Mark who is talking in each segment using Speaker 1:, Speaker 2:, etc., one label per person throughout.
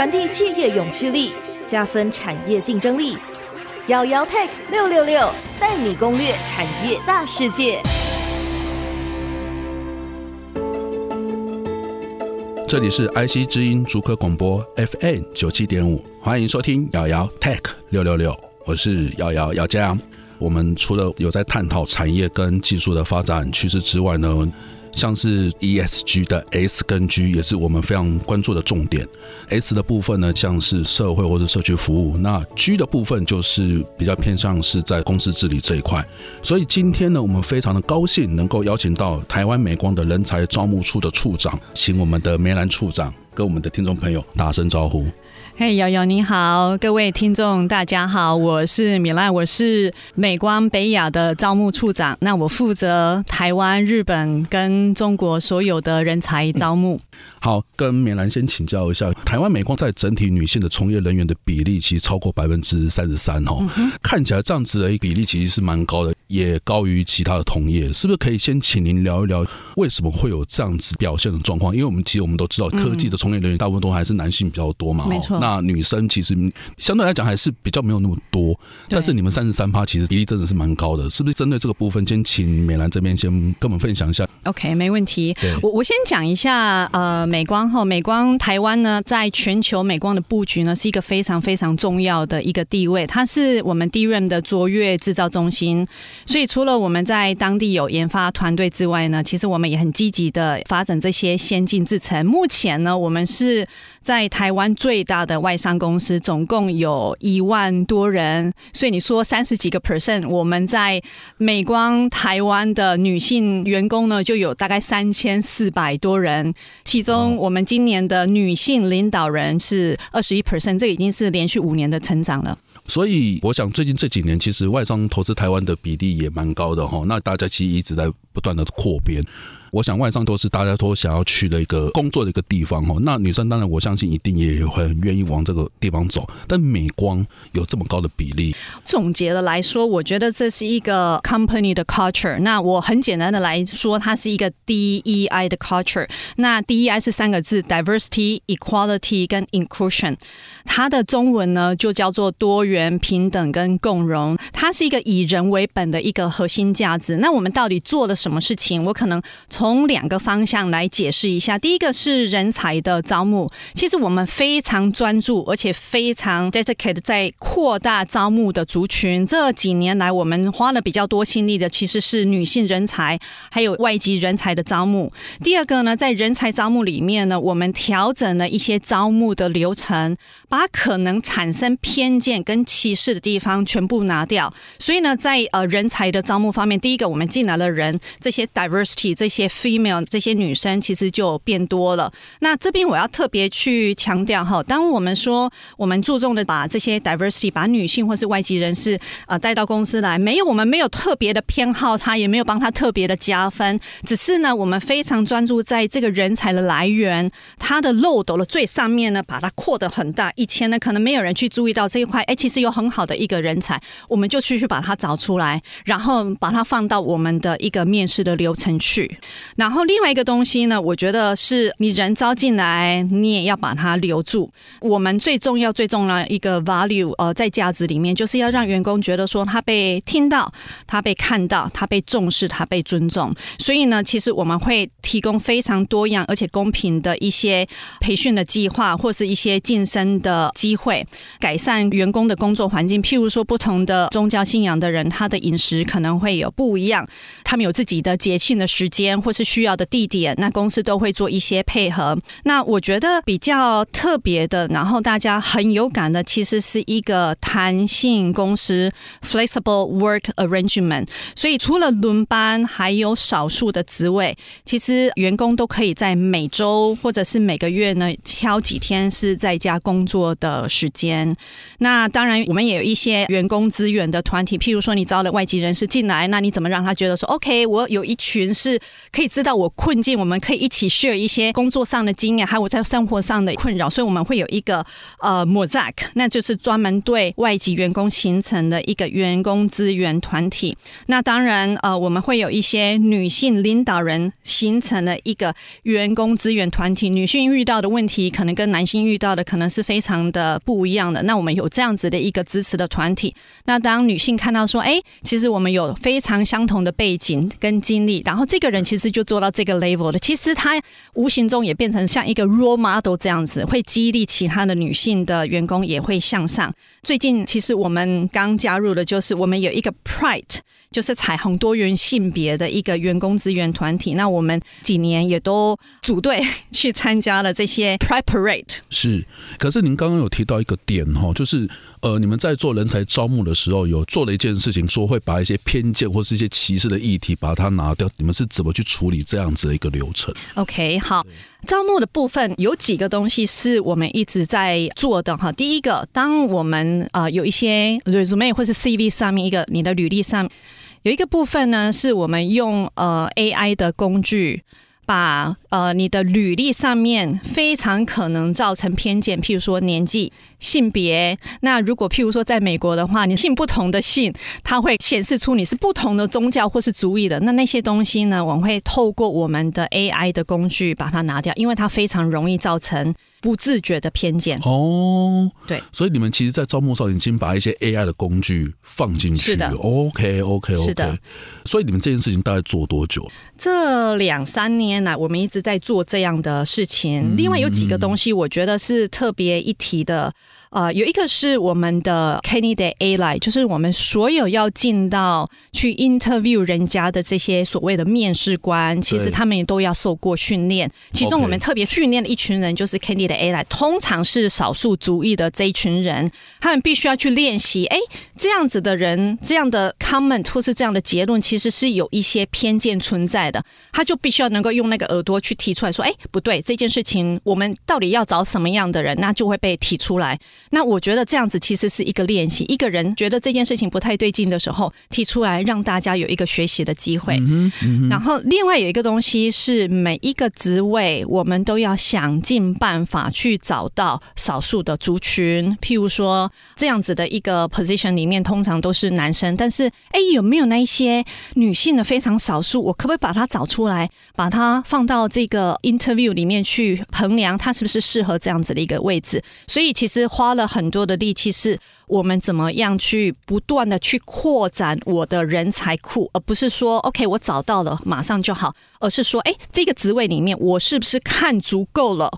Speaker 1: 传递企业永续力，加分产业竞争力。姚姚 Tech 六六六带你攻略产业大世界。
Speaker 2: 这里是 IC 之音竹科广播 FM 九七点五，欢迎收听姚姚 Tech 六六六，我是姚姚姚嘉。我们除了有在探讨产业跟技术的发展趋势之外呢，像是 ESG 的 S 跟 G 也是我们非常关注的重点。S 的部分呢，像是社会或者社区服务；那 G 的部分就是比较偏向是在公司治理这一块。所以今天呢，我们非常的高兴能够邀请到台湾美光的人才招募处的处长，请我们的梅兰处长跟我们的听众朋友打声招呼。
Speaker 3: 嘿，瑶瑶你好，各位听众大家好，我是米兰，我是美光北亚的招募处长，那我负责台湾、日本跟中国所有的人才招募。嗯、
Speaker 2: 好，跟米兰先请教一下，台湾美光在整体女性的从业人员的比例其实超过百分之三十三哦，嗯、看起来这样子的比例其实是蛮高的，也高于其他的同业，是不是可以先请您聊一聊为什么会有这样子表现的状况？因为我们其实我们都知道，科技的从业人员大部分都还是男性比较多嘛，
Speaker 3: 没错。
Speaker 2: 那女生其实相对来讲还是比较没有那么多，但是你们三十三趴其实比例真的是蛮高的，是不是？针对这个部分，先请美兰这边先跟我们分享一下。
Speaker 3: OK，没问题。我我先讲一下，呃，美光哈，美光台湾呢，在全球美光的布局呢，是一个非常非常重要的一个地位，它是我们 DRAM 的卓越制造中心。所以除了我们在当地有研发团队之外呢，其实我们也很积极的发展这些先进制程。目前呢，我们是在台湾最大的外商公司，总共有一万多人，所以你说三十几个 percent，我们在美光台湾的女性员工呢，就有大概三千四百多人，其中我们今年的女性领导人是二十一 percent，这已经是连续五年的成长了。
Speaker 2: 所以我想最近这几年，其实外商投资台湾的比例也蛮高的哈，那大家其实一直在不断的扩编。我想外商都是大家都想要去的一个工作的一个地方哦。那女生当然我相信一定也很愿意往这个地方走。但美光有这么高的比例，
Speaker 3: 总结的来说，我觉得这是一个 company 的 culture。那我很简单的来说，它是一个 DEI 的 culture。那 DEI 是三个字：diversity、equality 跟 inclusion。它的中文呢就叫做多元、平等跟共融。它是一个以人为本的一个核心价值。那我们到底做了什么事情？我可能。从两个方向来解释一下，第一个是人才的招募，其实我们非常专注，而且非常 dedicated 在扩大招募的族群。这几年来，我们花了比较多心力的其实是女性人才，还有外籍人才的招募。第二个呢，在人才招募里面呢，我们调整了一些招募的流程，把可能产生偏见跟歧视的地方全部拿掉。所以呢，在呃人才的招募方面，第一个我们进来的人，这些 diversity 这些。Female 这些女生其实就变多了。那这边我要特别去强调哈，当我们说我们注重的把这些 diversity，把女性或是外籍人士啊带到公司来，没有我们没有特别的偏好他，也没有帮他特别的加分，只是呢我们非常专注在这个人才的来源，它的漏斗的最上面呢，把它扩得很大。以前呢可能没有人去注意到这一块，哎，其实有很好的一个人才，我们就去去把它找出来，然后把它放到我们的一个面试的流程去。然后另外一个东西呢，我觉得是你人招进来，你也要把它留住。我们最重要、最重要一个 value，呃，在价值里面，就是要让员工觉得说他被听到、他被看到、他被重视、他被尊重。所以呢，其实我们会提供非常多样而且公平的一些培训的计划，或是一些晋升的机会，改善员工的工作环境。譬如说，不同的宗教信仰的人，他的饮食可能会有不一样，他们有自己的节庆的时间。或是需要的地点，那公司都会做一些配合。那我觉得比较特别的，然后大家很有感的，其实是一个弹性公司 （flexible work arrangement）。所以除了轮班，还有少数的职位，其实员工都可以在每周或者是每个月呢挑几天是在家工作的时间。那当然，我们也有一些员工资源的团体，譬如说你招了外籍人士进来，那你怎么让他觉得说，OK，我有一群是。可以知道我困境，我们可以一起 share 一些工作上的经验，还有我在生活上的困扰，所以我们会有一个呃 Mosaic，那就是专门对外籍员工形成的一个员工资源团体。那当然呃，我们会有一些女性领导人形成了一个员工资源团体。女性遇到的问题可能跟男性遇到的可能是非常的不一样的。那我们有这样子的一个支持的团体。那当女性看到说，哎，其实我们有非常相同的背景跟经历，然后这个人其实就做到这个 level 的，其实他无形中也变成像一个 role model 这样子，会激励其他的女性的员工也会向上。最近其实我们刚加入的就是我们有一个 Pride，就是彩虹多元性别的一个员工资源团体。那我们几年也都组队去参加了这些 Pride Parade。
Speaker 2: 是，可是您刚刚有提到一个点哈，就是。呃，你们在做人才招募的时候，有做了一件事情，说会把一些偏见或是一些歧视的议题把它拿掉。你们是怎么去处理这样子的一个流程
Speaker 3: ？OK，好，招募的部分有几个东西是我们一直在做的哈。第一个，当我们呃有一些 resume 或是 CV 上面一个你的履历上有一个部分呢，是我们用呃 AI 的工具。把呃你的履历上面非常可能造成偏见，譬如说年纪、性别。那如果譬如说在美国的话，你信不同的信，它会显示出你是不同的宗教或是族裔的。那那些东西呢，我们会透过我们的 AI 的工具把它拿掉，因为它非常容易造成。不自觉的偏见
Speaker 2: 哦，
Speaker 3: 对，
Speaker 2: 所以你们其实，在招募上已经把一些 AI 的工具放进去了。OK OK OK，是的。所以你们这件事情大概做多久？
Speaker 3: 这两三年来，我们一直在做这样的事情。另外有几个东西，我觉得是特别一提的。呃，有一个是我们的 Candidate Ally，就是我们所有要进到去 interview 人家的这些所谓的面试官，其实他们也都要受过训练。其中我们特别训练的一群人就是 Candidate Ally，通常是少数族裔的这一群人，他们必须要去练习。哎，这样子的人，这样的 comment 或是这样的结论，其实是有一些偏见存在的。他就必须要能够用那个耳朵去提出来说，哎，不对，这件事情我们到底要找什么样的人，那就会被提出来。那我觉得这样子其实是一个练习。一个人觉得这件事情不太对劲的时候，提出来让大家有一个学习的机会。嗯嗯、然后另外有一个东西是每一个职位，我们都要想尽办法去找到少数的族群。譬如说这样子的一个 position 里面，通常都是男生，但是哎，有没有那一些女性的非常少数？我可不可以把它找出来，把它放到这个 interview 里面去衡量，它是不是适合这样子的一个位置？所以其实花了。很多的力气是我们怎么样去不断的去扩展我的人才库，而不是说 OK 我找到了马上就好，而是说哎，这个职位里面我是不是看足够了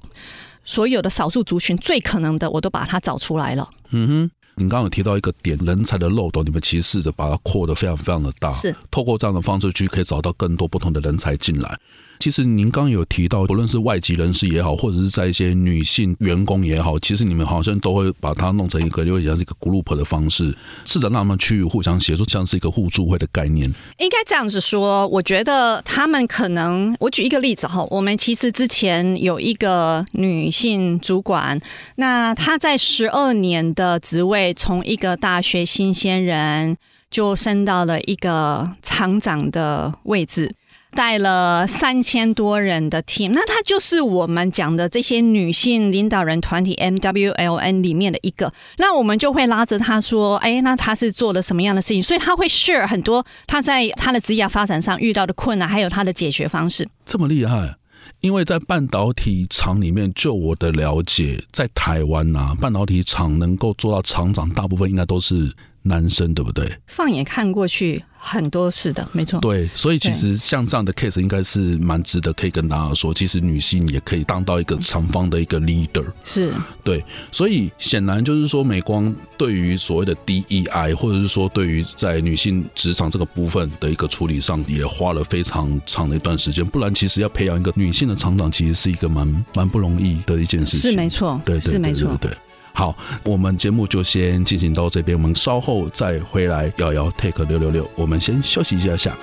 Speaker 3: 所有的少数族群最可能的，我都把它找出来了。
Speaker 2: 嗯哼，你刚刚有提到一个点，人才的漏斗，你们其实试着把它扩得非常非常的大，
Speaker 3: 是
Speaker 2: 透过这样的方式去可以找到更多不同的人才进来。其实您刚有提到，不论是外籍人士也好，或者是在一些女性员工也好，其实你们好像都会把它弄成一个有点像是一个 group 的方式，试着让他们去互相协作，像是一个互助会的概念。
Speaker 3: 应该这样子说，我觉得他们可能，我举一个例子哈，我们其实之前有一个女性主管，那她在十二年的职位，从一个大学新鲜人就升到了一个厂长的位置。带了三千多人的 team，那他就是我们讲的这些女性领导人团体 MWLN 里面的一个。那我们就会拉着他说：“哎，那他是做了什么样的事情？”所以他会 share 很多他在他的职业发展上遇到的困难，还有他的解决方式。
Speaker 2: 这么厉害？因为在半导体厂里面，就我的了解，在台湾啊，半导体厂能够做到厂长，大部分应该都是男生，对不对？
Speaker 3: 放眼看过去。很多是的，没错。
Speaker 2: 对，所以其实像这样的 case 应该是蛮值得可以跟大家说，其实女性也可以当到一个长方的一个 leader。
Speaker 3: 是，
Speaker 2: 对。所以显然就是说，美光对于所谓的 DEI，或者是说对于在女性职场这个部分的一个处理上，也花了非常长的一段时间。不然，其实要培养一个女性的厂长，其实是一个蛮蛮不容易的一件事情。
Speaker 3: 是没错，
Speaker 2: 对，对，对，对，对，对，
Speaker 3: 是没错，
Speaker 2: 对。好，我们节目就先进行到这边，我们稍后再回来摇摇 Take 六六六，我们先休息一下下。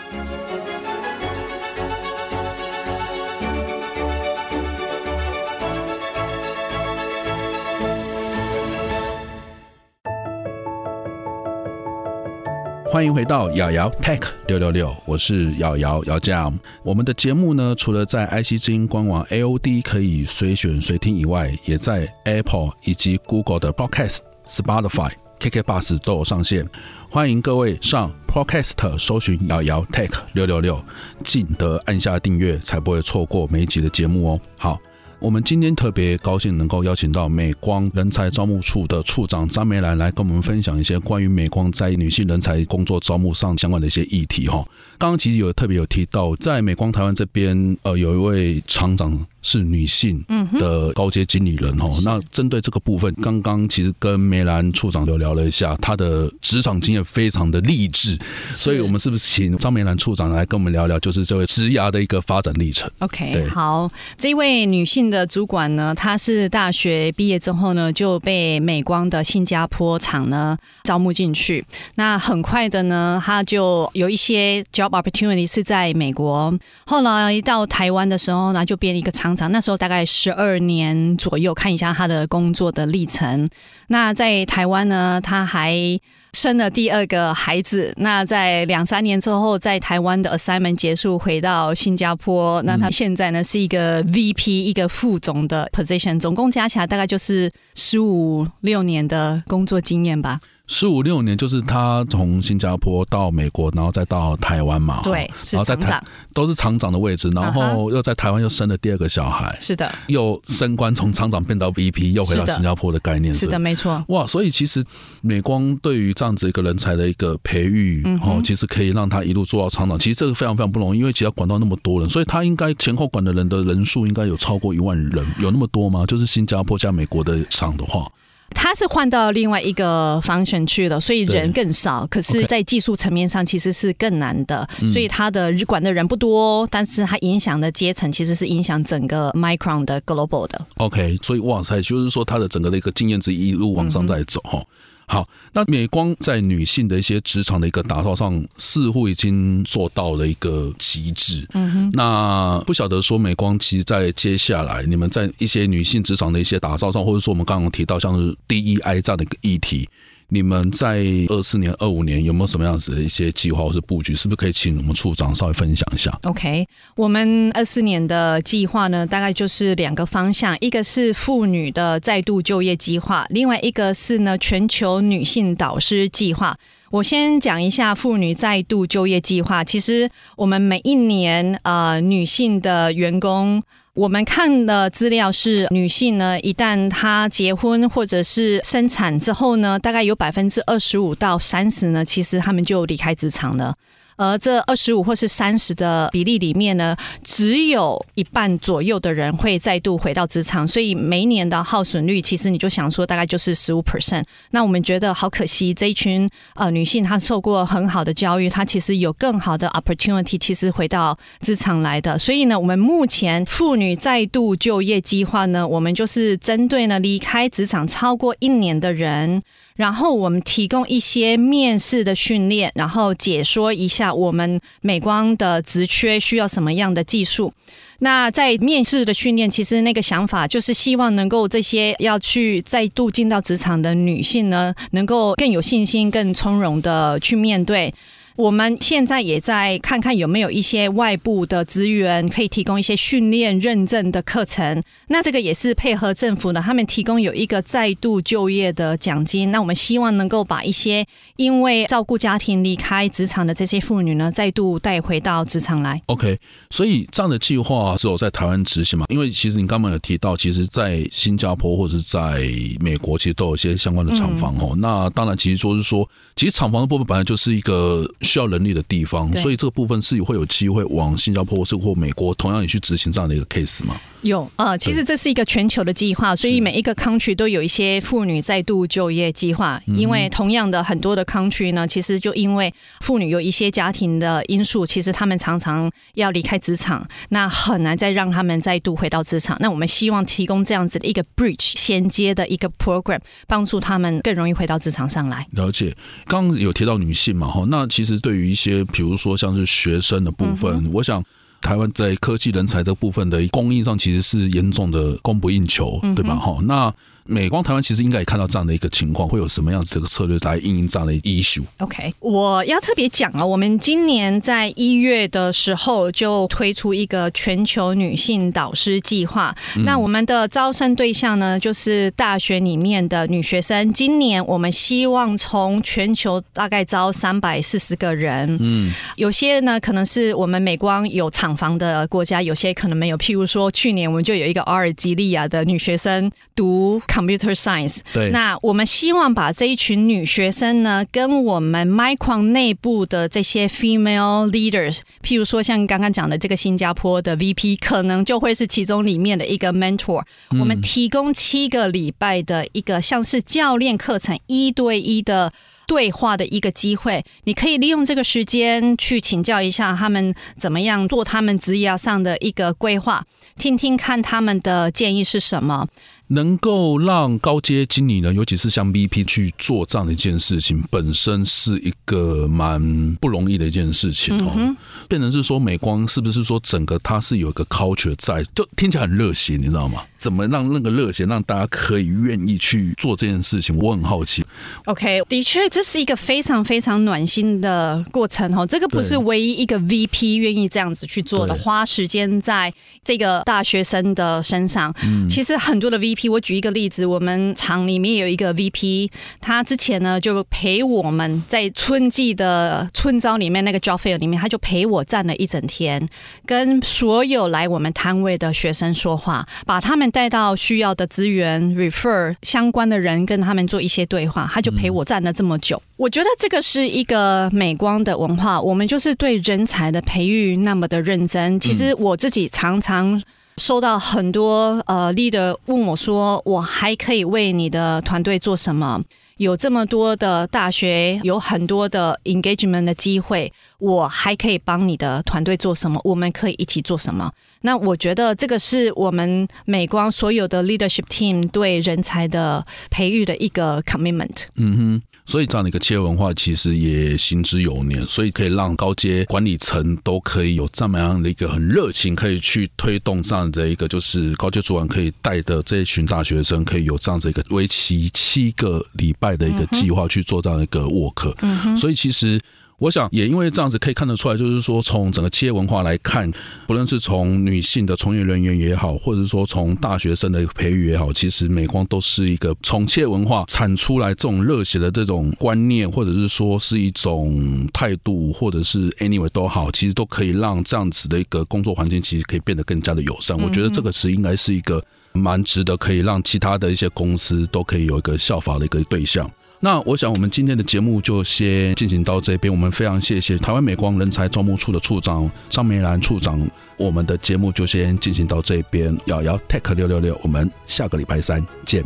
Speaker 2: 欢迎回到姚姚 Tech 六六六，我是姚姚姚酱。我们的节目呢，除了在 IC 之音官网 AOD 可以随选随听以外，也在 Apple 以及 Google 的 Podcast、Spotify、KK Bus 都有上线。欢迎各位上 Podcast 搜寻姚姚 Tech 六六六，记得按下订阅，才不会错过每一集的节目哦。好。我们今天特别高兴能够邀请到美光人才招募处的处长张梅兰来跟我们分享一些关于美光在女性人才工作招募上相关的一些议题哈。刚刚其实有特别有提到，在美光台湾这边，呃，有一位厂长。是女性的高阶经理人哦。那针对这个部分，刚刚其实跟梅兰处长就聊了一下，她的职场经验非常的励志，所以我们是不是请张梅兰处长来跟我们聊聊，就是这位职涯的一个发展历程
Speaker 3: ？OK，好，这位女性的主管呢，她是大学毕业之后呢，就被美光的新加坡厂呢招募进去。那很快的呢，她就有一些 job opportunity 是在美国。后来一到台湾的时候呢，就变了一个厂。那时候大概十二年左右，看一下他的工作的历程。那在台湾呢，他还生了第二个孩子。那在两三年之后，在台湾的 assignment 结束，回到新加坡。那他现在呢是一个 VP，一个副总的 position，总共加起来大概就是十五六年的工作经验吧。
Speaker 2: 十五六年，就是他从新加坡到美国，然后再到台湾嘛。
Speaker 3: 对，
Speaker 2: 然后在台都是厂长的位置，然后又在台湾又生了第二个小孩。
Speaker 3: 是的，
Speaker 2: 又升官从厂长变到 VP，又回到新加坡的概念。
Speaker 3: 是的，没错。
Speaker 2: 哇，所以其实美光对于这样子一个人才的一个培育，哦，其实可以让他一路做到厂长。其实这个非常非常不容易，因为其实要管到那么多人，所以他应该前后管的人的人数应该有超过一万人，有那么多吗？就是新加坡加美国的厂的话。
Speaker 3: 他是换到另外一个 function 去了，所以人更少。可是，在技术层面上其实是更难的，所以他的日管的人不多，但是他影响的阶层其实是影响整个 Micron 的 global 的。
Speaker 2: OK，所以哇塞，就是说他的整个的一个经验值一路往上在走哈。好，那美光在女性的一些职场的一个打造上，似乎已经做到了一个极致。嗯哼，那不晓得说美光其实，在接下来你们在一些女性职场的一些打造上，或者说我们刚刚提到像是 DEI 这样的一个议题。你们在二四年、二五年有没有什么样子的一些计划或是布局？是不是可以请我们处长稍微分享一下
Speaker 3: ？OK，我们二四年的计划呢，大概就是两个方向，一个是妇女的再度就业计划，另外一个是呢全球女性导师计划。我先讲一下妇女再度就业计划。其实我们每一年呃女性的员工。我们看的资料是，女性呢，一旦她结婚或者是生产之后呢，大概有百分之二十五到三十呢，其实她们就离开职场了。而这二十五或是三十的比例里面呢，只有一半左右的人会再度回到职场，所以每年的耗损率，其实你就想说大概就是十五 percent。那我们觉得好可惜，这一群呃女性她受过很好的教育，她其实有更好的 opportunity，其实回到职场来的。所以呢，我们目前妇女再度就业计划呢，我们就是针对呢离开职场超过一年的人。然后我们提供一些面试的训练，然后解说一下我们美光的职缺需要什么样的技术。那在面试的训练，其实那个想法就是希望能够这些要去再度进到职场的女性呢，能够更有信心、更从容的去面对。我们现在也在看看有没有一些外部的资源可以提供一些训练认证的课程。那这个也是配合政府呢，他们提供有一个再度就业的奖金。那我们希望能够把一些因为照顾家庭离开职场的这些妇女呢，再度带回到职场来。
Speaker 2: OK，所以这样的计划只有在台湾执行嘛？因为其实你刚刚有提到，其实，在新加坡或者是在美国，其实都有一些相关的厂房哦。嗯、那当然，其实就是说，其实厂房的部分本来就是一个。需要人力的地方，所以这个部分是会有机会往新加坡或，是或美国同样也去执行这样的一个 case 吗？
Speaker 3: 有呃，其实这是一个全球的计划，所以每一个 country 都有一些妇女再度就业计划。因为同样的很多的 country 呢，其实就因为妇女有一些家庭的因素，其实他们常常要离开职场，那很难再让他们再度回到职场。那我们希望提供这样子的一个 bridge 衔接的一个 program，帮助他们更容易回到职场上来。
Speaker 2: 了解，刚刚有提到女性嘛，哈，那其实对于一些比如说像是学生的部分，嗯、我想。台湾在科技人才这部分的供应上，其实是严重的供不应求，对吧？哈、嗯，那美光台湾其实应该也看到这样的一个情况，会有什么样子的策略来应应这样的 issue？OK，
Speaker 3: 我要特别讲啊，我们今年在一月的时候就推出一个全球女性导师计划。嗯、那我们的招生对象呢，就是大学里面的女学生。今年我们希望从全球大概招三百四十个人。嗯，有些呢可能是我们美光有厂房的国家，有些可能没有。譬如说，去年我们就有一个阿尔及利亚的女学生读 Computer Science。
Speaker 2: 对，
Speaker 3: 那我们希望把这一群女学生呢，跟我们 Micron 内部的这些 female leaders，譬如说像刚刚讲的这个新加坡的 VP，可能就会是其中里面的一个 mentor。我们提供七个礼拜的一个像是教练课程，一对一的。对话的一个机会，你可以利用这个时间去请教一下他们怎么样做他们职业上的一个规划，听听看他们的建议是什么。
Speaker 2: 能够让高阶经理人，尤其是像 VP 去做这样的一件事情，本身是一个蛮不容易的一件事情哦。嗯、变成是说，美光是不是说整个它是有一个 culture 在，就听起来很热血，你知道吗？怎么让那个热血让大家可以愿意去做这件事情？我很好奇。
Speaker 3: OK，的确这是一个非常非常暖心的过程哦。这个不是唯一一个 VP 愿意这样子去做的，花时间在这个大学生的身上。嗯、其实很多的 VP。我举一个例子，我们厂里面有一个 VP，他之前呢就陪我们在春季的春招里面那个 job fair 里面，他就陪我站了一整天，跟所有来我们摊位的学生说话，把他们带到需要的资源 refer 相关的人，跟他们做一些对话，他就陪我站了这么久。嗯、我觉得这个是一个美光的文化，我们就是对人才的培育那么的认真。其实我自己常常。收到很多呃 leader 问我说，我还可以为你的团队做什么？有这么多的大学，有很多的 engagement 的机会，我还可以帮你的团队做什么？我们可以一起做什么？那我觉得这个是我们美光所有的 leadership team 对人才的培育的一个 commitment。
Speaker 2: 嗯哼。所以这样的一个企业文化其实也行之有年，所以可以让高阶管理层都可以有这么样的一个很热情，可以去推动这样的一个就是高阶主管可以带的这一群大学生，可以有这样子一个为期七个礼拜的一个计划去做这样的一个 work。嗯哼。所以其实。我想也因为这样子可以看得出来，就是说从整个企业文化来看，不论是从女性的从业人员也好，或者是说从大学生的培育也好，其实美光都是一个从企业文化产出来这种热血的这种观念，或者是说是一种态度，或者是 anyway 都好，其实都可以让这样子的一个工作环境其实可以变得更加的友善。我觉得这个是应该是一个蛮值得可以让其他的一些公司都可以有一个效法的一个对象。那我想，我们今天的节目就先进行到这边。我们非常谢谢台湾美光人才招募处的处长尚梅兰处长。我们的节目就先进行到这边。瑶瑶 Tech 六六六我们下个礼拜三见，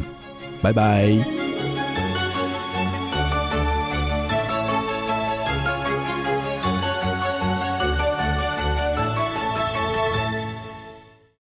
Speaker 2: 拜拜。